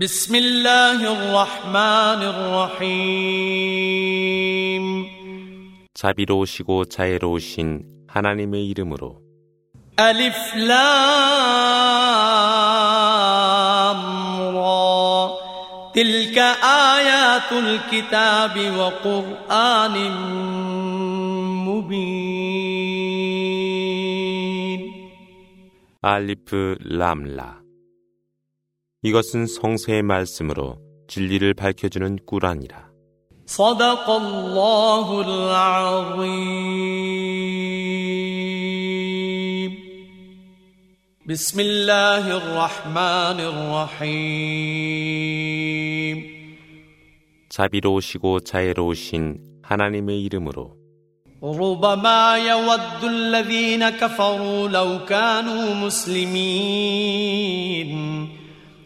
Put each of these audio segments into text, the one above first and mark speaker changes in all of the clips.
Speaker 1: بسم الله الرحمن الرحيم
Speaker 2: 자비로우시고 자애로우신 하나님의 이름으로
Speaker 1: ألف لام را تلك آيات الكتاب وقرآن مبين
Speaker 2: 알리프 람라 이것은 성세의 말씀으로 진리를 밝혀주는 꾸란이라
Speaker 1: صدق الله العظيم بسم الله الرحمن الرحيم
Speaker 2: 자비로우시고 자애로우신 하나님의 이름으로
Speaker 1: ربما يود الذين كفروا لو كانوا مسلمين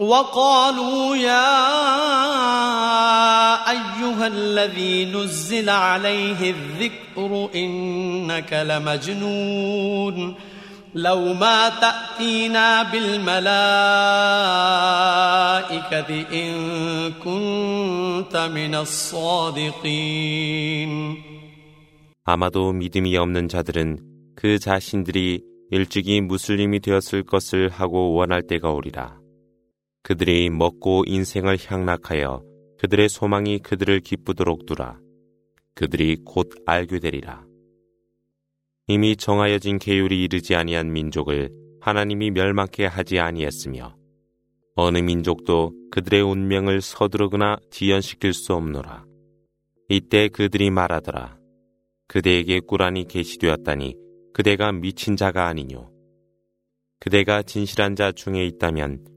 Speaker 1: وقالوا يا ايها الذي نزل عليه الذكر انك لمجنون لو ما تاتينا بالملائكه ان كنت من الصادقين
Speaker 2: 아마도 믿음이 없는 자들은 그 자신들이 일찍이 무슬림이 되었을 것을 하고 원할 때가 오리라. 그들이 먹고 인생을 향락하여 그들의 소망이 그들을 기쁘도록 두라. 그들이 곧 알게 되리라. 이미 정하여진 계율이 이르지 아니한 민족을 하나님이 멸망케 하지 아니했으며 어느 민족도 그들의 운명을 서두르거나 지연시킬 수 없노라. 이때 그들이 말하더라. 그대에게 꾸란이 계시되었다니 그대가 미친 자가 아니뇨. 그대가 진실한 자 중에 있다면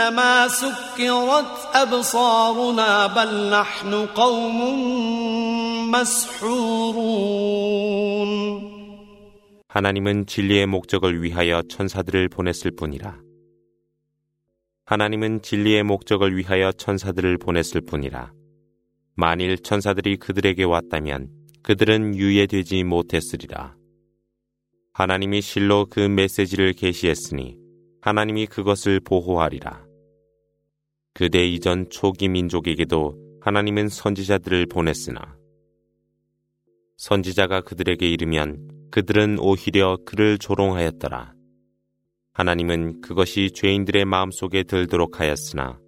Speaker 1: إنما سكرت أبصارنا بل نحن قوم مسحورون
Speaker 2: 하나님은 진리의 목적을 위하여 천사들을 보냈을 뿐이라. 하나님은 진리의 목적을 위하여 천사들을 보냈을 뿐이라. 만일 천사들이 그들에게 왔다면 그들은 유예되지 못했으리라. 하나님이 실로 그 메시지를 계시했으니 하나님이 그것을 보호하리라. 그대 이전 초기 민족에게도 하나님은 선지자들을 보냈으나 선지자가 그들에게 이르면 그들은 오히려 그를 조롱하였더라. 하나님은 그것이 죄인들의 마음속에 들도록 하였으나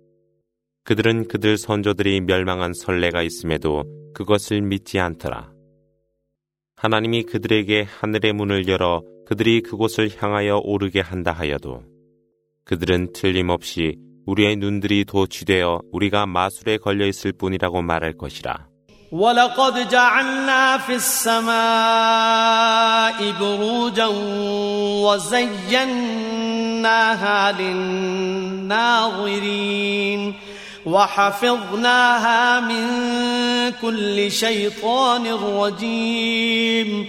Speaker 2: 그들은 그들 선조들이 멸망한 선례가 있음에도 그것을 믿지 않더라. 하나님이 그들에게 하늘의 문을 열어 그들이 그곳을 향하여 오르게 한다 하여도 그들은 틀림없이 우리의 눈들이 도취되어 우리가 마술에 걸려 있을 뿐이라고 말할 것이라.
Speaker 1: ولقد جعلنا في السماء بروجا وزيناها للناظرين وحفظناها من كل شيطان رجيم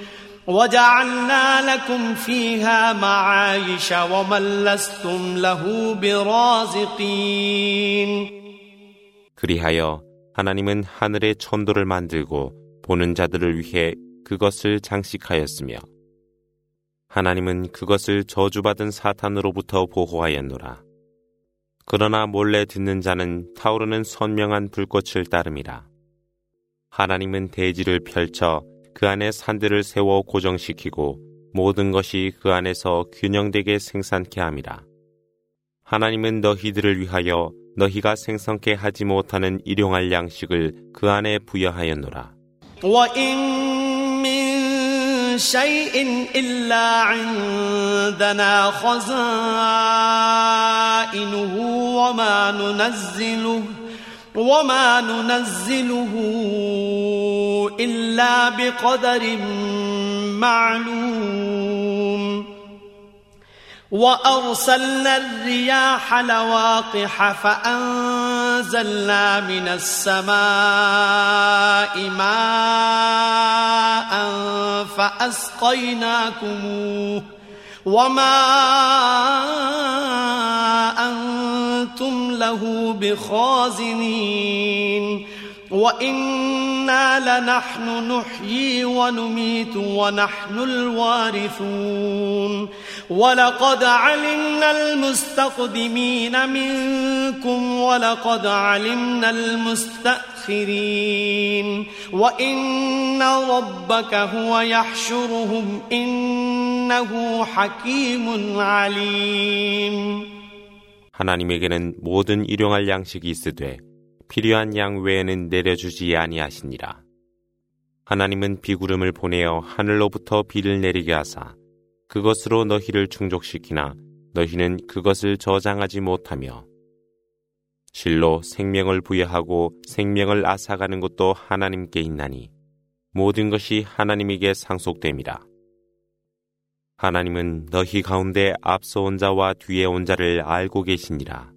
Speaker 1: وجعلنا لكم فيها معايش ومن لستم له برازقين
Speaker 2: 그리하여 하나님은 하늘의 천도를 만들고 보는 자들을 위해 그것을 장식하였으며 하나님은 그것을 저주받은 사탄으로부터 보호하였노라. 그러나 몰래 듣는 자는 타오르는 선명한 불꽃을 따름이라. 하나님은 대지를 펼쳐 그 안에 산들을 세워 고정시키고 모든 것이 그 안에서 균형되게 생산케 함이라. 하나님은 너희들을 위하여 너희가 생성케 하지 못하는 일용할 양식을 그 안에 부여하였노라.
Speaker 1: شيء إلا عندنا خزائنه وما ننزله وما ننزله إلا بقدر معلوم. وأرسلنا الرياح لواقح فأنزلنا من السماء ماء فأسقيناكموه. وما أنتم له بخازنين وإنا لنحن نحيي ونميت ونحن الوارثون ولقد علمنا المستقدمين منكم ولقد علمنا المستأخرين وإن ربك هو يحشرهم إنه حكيم عليم
Speaker 2: 하나님에게는 모든 일용할 양식이 있으되 필요한 양 외에는 내려주지 아니하시니라. 하나님은 비구름을 보내어 하늘로부터 비를 내리게 하사 그것으로 너희를 충족시키나 너희는 그것을 저장하지 못하며 실로 생명을 부여하고 생명을 앗아가는 것도 하나님께 있나니 모든 것이 하나님에게 상속됨이라. 하나님은 너희 가운데 앞서 온 자와 뒤에 온 자를 알고 계시니라.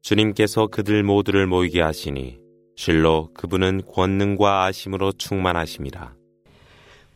Speaker 2: 주님께서 그들 모두를 모이게 하시니 실로 그분은 권능과 아심으로 충만하심이라.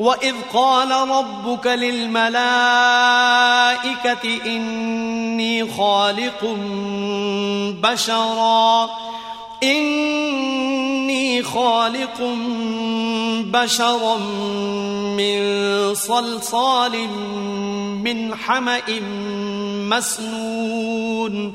Speaker 1: وإذ قال ربك للملائكة إني خالق بشرا إني خالق بشرا من صلصال من حمأ مسنون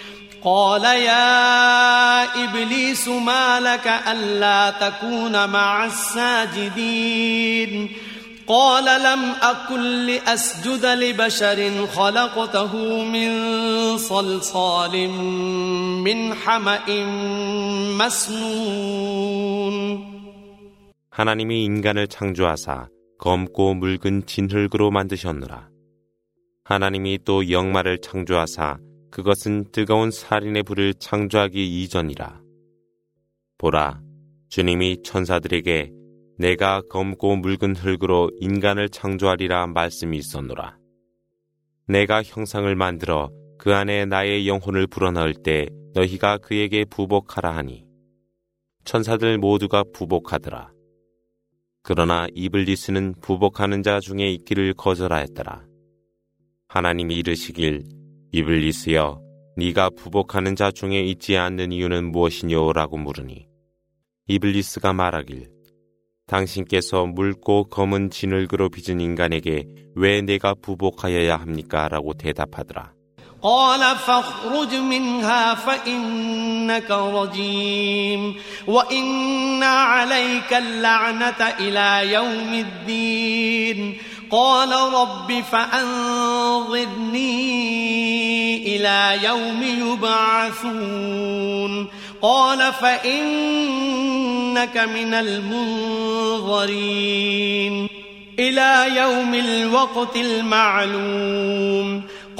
Speaker 1: قال يا إبليس ما لك ألا تكون مع الساجدين قال لم أكن لأسجد لبشر خلقته من صلصال من حمأ مسنون
Speaker 2: 하나님이 인간을 창조하사 검고 묽은 진흙으로 만드셨노라. 하나님이 또 영마를 창조하사 그것은 뜨거운 살인의 불을 창조하기 이전이라. 보라, 주님이 천사들에게 내가 검고 묽은 흙으로 인간을 창조하리라 말씀이 있었노라. 내가 형상을 만들어 그 안에 나의 영혼을 불어넣을 때 너희가 그에게 부복하라 하니 천사들 모두가 부복하더라. 그러나 이블리스는 부복하는 자 중에 있기를 거절하였더라. 하나님이 이르시길 이블리스여 네가 부복하는 자 중에 있지 않는 이유는 무엇이뇨라고 물으니 이블리스가 말하길 당신께서 묽고 검은 진흙으로 빚은 인간에게 왜 내가 부복하여야 합니까? 라고 대답하더라.
Speaker 1: قال فاخرج منها فإنك رجيم وإن عليك اللعنة إلى يوم الدين قال رب فأنظرني إلى يوم يبعثون. قال فإنك من المنظرين. إلى يوم الوقت المعلوم.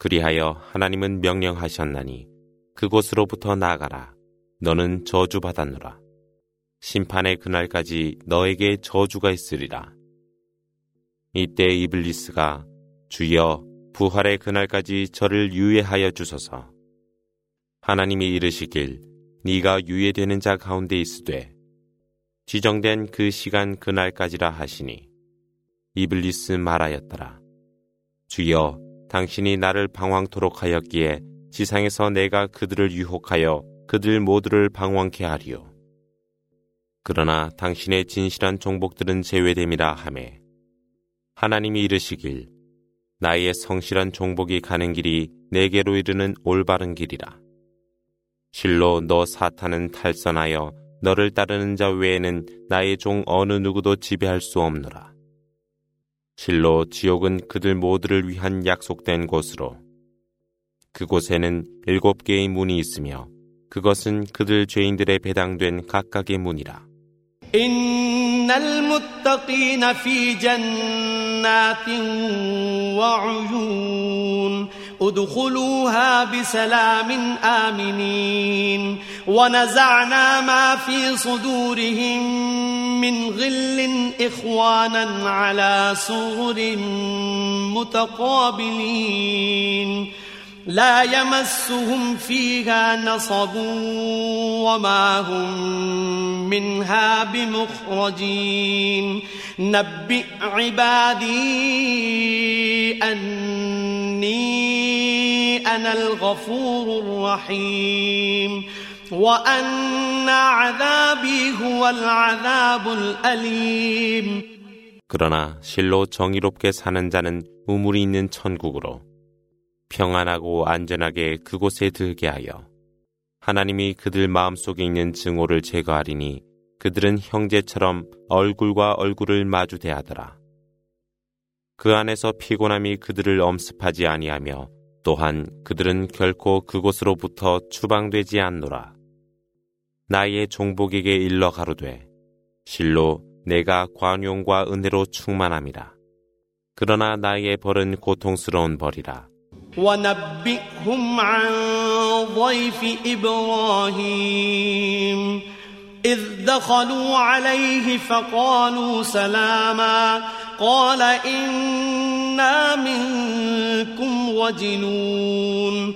Speaker 2: 그리하여 하나님은 명령하셨나니 그곳으로부터 나가라. 너는 저주받았노라. 심판의 그날까지 너에게 저주가 있으리라. 이때 이블리스가 주여 부활의 그날까지 저를 유예하여 주소서. 하나님이 이르시길 네가 유예되는 자 가운데 있으되 지정된 그 시간 그날까지라 하시니 이블리스 말하였더라. 주여 당신이 나를 방황토록 하였기에 지상에서 내가 그들을 유혹하여 그들 모두를 방황케 하리요. 그러나 당신의 진실한 종복들은 제외됨이라 하매 하나님이 이르시길 나의 성실한 종복이 가는 길이 내게로 이르는 올바른 길이라. 실로 너 사탄은 탈선하여 너를 따르는 자 외에는 나의 종 어느 누구도 지배할 수 없노라. 실로 지옥은 그들 모두를 위한 약속된 곳으로 그곳에는 일곱 개의 문이 있으며 그것은 그들 죄인들의 배당된 각각의 문이라.
Speaker 1: جنات وعيون ادخلوها بسلام آمنين ونزعنا ما في صدورهم من غل إخوانا على سور متقابلين. لا يمسهم فيها نصب وما هم منها بمخرجين. نبئ عبادي أني أنا الغفور الرحيم. وأن عذابي هو العذاب الأليم
Speaker 2: 그러나 실로 정의롭게 사는 자는 우물이 있는 천국으로 평안하고 안전하게 그곳에 들게 하여 하나님이 그들 마음속에 있는 증오를 제거하리니 그들은 형제처럼 얼굴과 얼굴을 마주 대하더라. 그 안에서 피곤함이 그들을 엄습하지 아니하며 또한 그들은 결코 그곳으로부터 추방되지 않노라. 나의 종복에게 일러 가로되 실로 내가 관용과 은혜로 충만함이라. 그러나 나의 벌은 고통스러운 벌이라.
Speaker 1: ونبئهم عن ضيف إبراهيم إذ دخلوا عليه فقالوا سلاما قال إنا منكم وجنون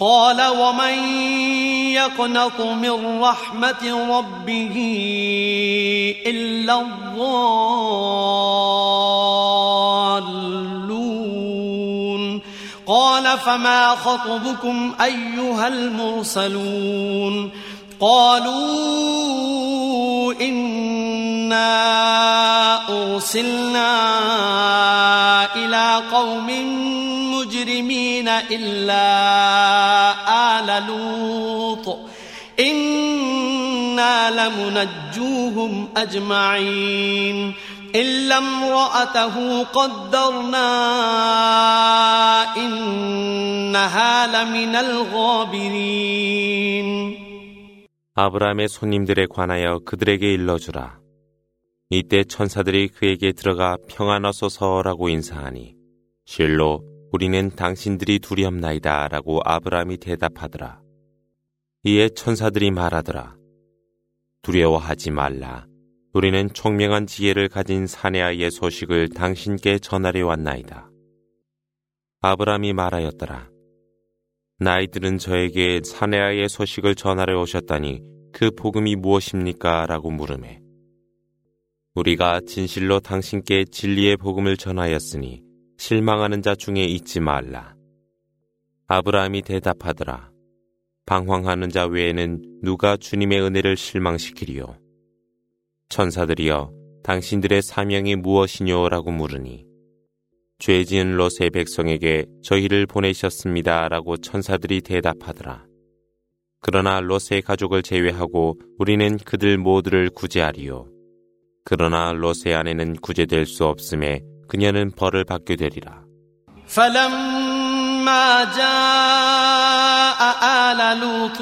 Speaker 1: قال ومن يقنط من رحمة ربه إلا الضالون قال فما خطبكم أيها المرسلون قالوا إنا أرسلنا إلى قوم مجرمين إلا آل لوط إنا لمنجوهم أجمعين إلا امرأته قدرنا إنها لمن الغابرين
Speaker 2: 아브라함의 손님들에 관하여 그들에게 일러주라. 이때 천사들이 그에게 들어가 평안하소서라고 인사하니 실로 우리는 당신들이 두렵나이다 라고 아브라함이 대답하더라. 이에 천사들이 말하더라. 두려워하지 말라. 우리는 총명한 지혜를 가진 사내아이의 소식을 당신께 전하려 왔나이다. 아브라함이 말하였더라. 나이들은 저에게 사내아이의 소식을 전하려 오셨다니 그 복음이 무엇입니까? 라고 물음에 우리가 진실로 당신께 진리의 복음을 전하였으니 실망하는 자 중에 있지 말라. 아브라함이 대답하더라. 방황하는 자 외에는 누가 주님의 은혜를 실망시키리요? 천사들이여 당신들의 사명이 무엇이뇨라고 물으니 죄 지은 롯의 백성에게 저희를 보내셨습니다. 라고 천사들이 대답하더라. 그러나 롯의 가족을 제외하고 우리는 그들 모두를 구제하리요. 그러나 롯의 아내는 구제될 수 없음에 그녀는 벌을 받게 되리라.
Speaker 1: فلما جاء آل لوط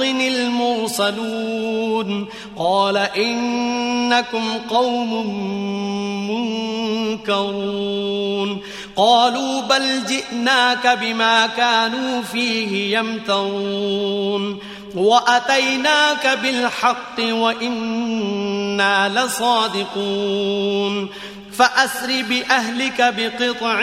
Speaker 1: المرسلون قال إنكم قوم منكرون قالوا بل جئناك بما كانوا فيه يمترون وأتيناك بالحق وإنا لصادقون فأسر بأهلك بقطع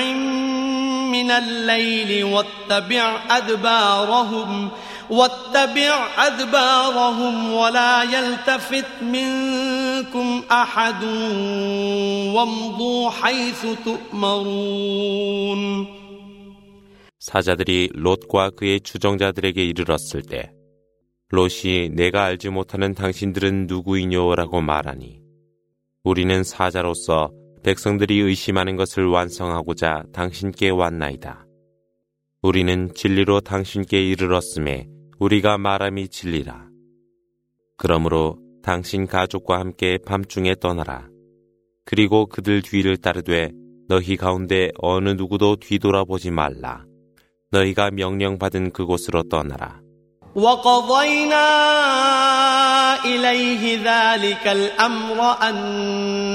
Speaker 1: من الليل واتبع أدبارهم واتبع أدبارهم ولا يلتفت منكم أحد وامضوا حيث تؤمرون
Speaker 2: 사자들이 롯과 그의 추종자들에게 이르렀을 때 롯이 내가 알지 못하는 당신들은 누구이뇨라고 말하니 우리는 사자로서 백성들이 의심하는 것을 완성하고자 당신께 왔나이다. 우리는 진리로 당신께 이르렀음에 우리가 말함이 진리라. 그러므로 당신 가족과 함께 밤중에 떠나라. 그리고 그들 뒤를 따르되 너희 가운데 어느 누구도 뒤돌아보지 말라. 너희가 명령받은 그곳으로 떠나라.
Speaker 1: وقضينا إليه ذلك الأمر أن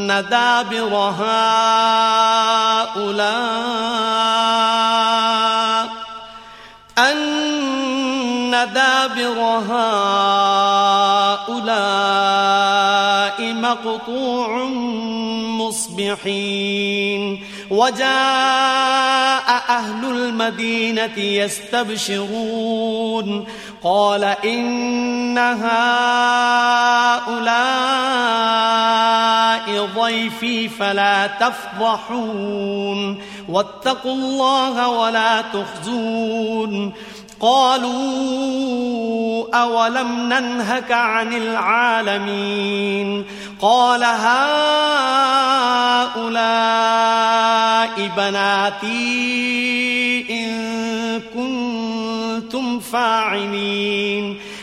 Speaker 1: دابر هؤلاء أن دابر هؤلاء مقطوع مصبحين وجاء أهل المدينة يستبشرون قال إن هؤلاء ضيفي فلا تفضحون. واتقوا الله ولا تخزون. قالوا أولم ننهك عن العالمين؟ قال هؤلاء بناتي إن كنتم فاعلين.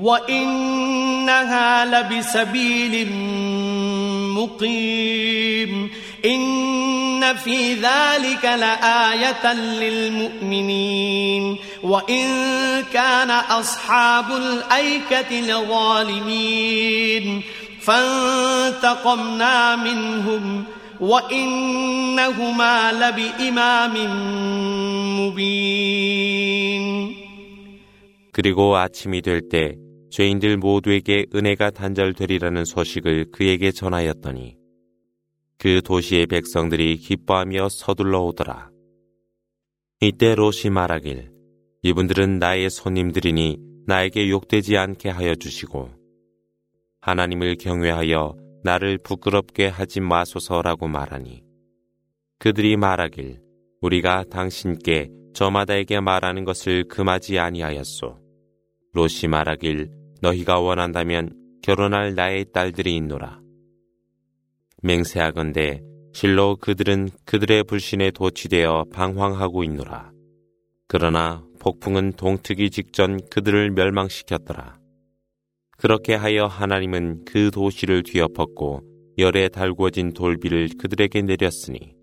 Speaker 1: وإنها لبسبيل مقيم. إن في ذلك لآية للمؤمنين. وإن كان أصحاب الأيكة لظالمين. فانتقمنا منهم. وإنهما لبإمام مبين.
Speaker 2: 그리고 아침이 될 때 죄인들 모두에게 은혜가 단절되리라는 소식을 그에게 전하였더니 그 도시의 백성들이 기뻐하며 서둘러 오더라. 이때 롯이 말하길 이분들은 나의 손님들이니 나에게 욕되지 않게 하여 주시고 하나님을 경외하여 나를 부끄럽게 하지 마소서라고 말하니 그들이 말하길 우리가 당신께 저마다에게 말하는 것을 금하지 아니하였소. 롯이 말하길 너희가 원한다면 결혼할 나의 딸들이 있노라. 맹세하건대 실로 그들은 그들의 불신에 도취되어 방황하고 있노라. 그러나 폭풍은 동트기 직전 그들을 멸망시켰더라. 그렇게 하여 하나님은 그 도시를 뒤엎었고 열에 달구어진 돌비를 그들에게 내렸으니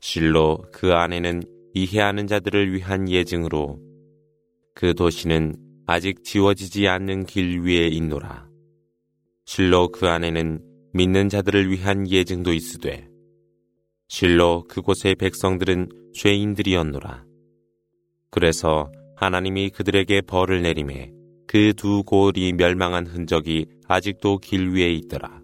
Speaker 2: 실로 그 안에는 이해하는 자들을 위한 예증으로 그 도시는 아직 지워지지 않는 길 위에 있노라. 실로 그 안에는 믿는 자들을 위한 예증도 있으되 실로 그곳의 백성들은 죄인들이었노라. 그래서 하나님이 그들에게 벌을 내림에 그두 고을이 멸망한 흔적이 아직도 길 위에 있더라.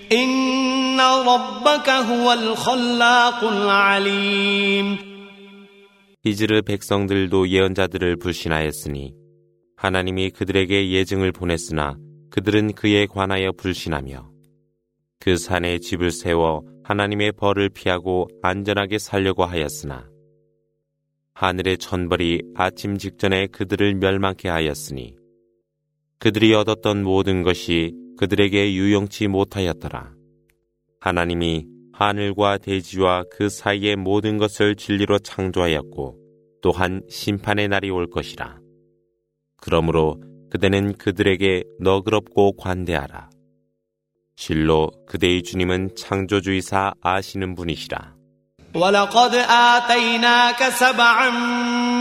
Speaker 1: إن ربك هو الخلاق العليم
Speaker 2: 이즈르 백성들도 예언자들을 불신하였으니 하나님이 그들에게 예증을 보냈으나 그들은 그에 관하여 불신하며 그 산에 집을 세워 하나님의 벌을 피하고 안전하게 살려고 하였으나 하늘의 천벌이 아침 직전에 그들을 멸망케 하였으니 그들이 얻었던 모든 것이 그들에게 유용치 못하였더라. 하나님이 하늘과 대지와 그 사이의 모든 것을 진리로 창조하였고 또한 심판의 날이 올 것이라. 그러므로 그대는 그들에게 너그럽고 관대하라. 실로 그대의 주님은 창조주의사 아시는 분이시라.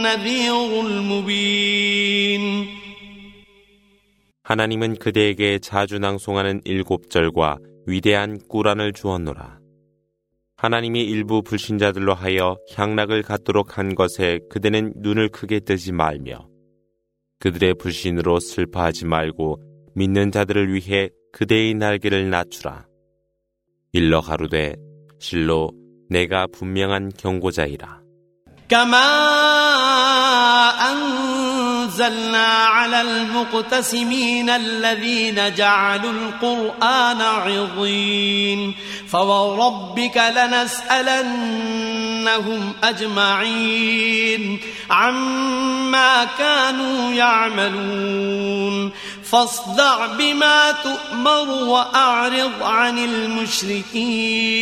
Speaker 1: النذير المبين
Speaker 2: 하나님은 그대에게 자주 낭송하는 일곱 절과 위대한 꾸란을 주었노라. 하나님이 일부 불신자들로 하여 향락을 갖도록 한 것에 그대는 눈을 크게 뜨지 말며 그들의 불신으로 슬퍼하지 말고 믿는 자들을 위해 그대의 날개를 낮추라. 일러 가루되 실로 내가 분명한 경고자이라.
Speaker 1: أنزلنا على المقتسمين الذين جعلوا القرآن عظيم فوربك لنسألنهم أجمعين عما كانوا يعملون فاصدع بما تؤمر وأعرض عن المشركين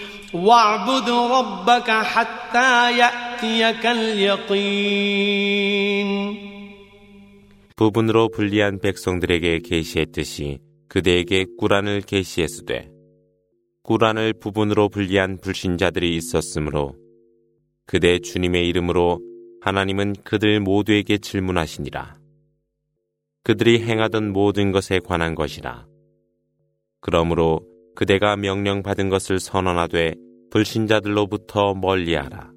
Speaker 1: واعبد ربك حتى يأتيك اليقين
Speaker 2: 부분으로 불리한 백성들에게 계시했듯이 그대에게 꾸란을 계시했으되 꾸란을 부분으로 분리한 불신자들이 있었으므로 그대 주님의 이름으로 하나님은 그들 모두에게 질문하시니라. 그들이 행하던 모든 것에 관한 것이라. 그러므로 그대가 명령받은 것을 선언하되 불신자들로부터 멀리하라.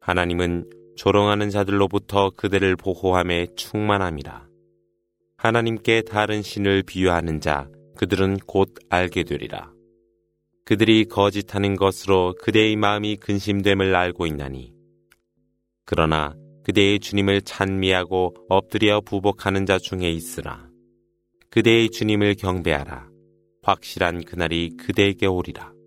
Speaker 2: 하나님은 조롱하는 자들로부터 그들을 보호함에 충만함이라. 하나님께 다른 신을 비유하는 자 그들은 곧 알게 되리라. 그들이 거짓하는 것으로 그대의 마음이 근심됨을 알고 있나니 그러나 그대의 주님을 찬미하고 엎드려 부복하는 자 중에 있으라. 그대의 주님을 경배하라. 확실한 그날이 그대에게 오리라.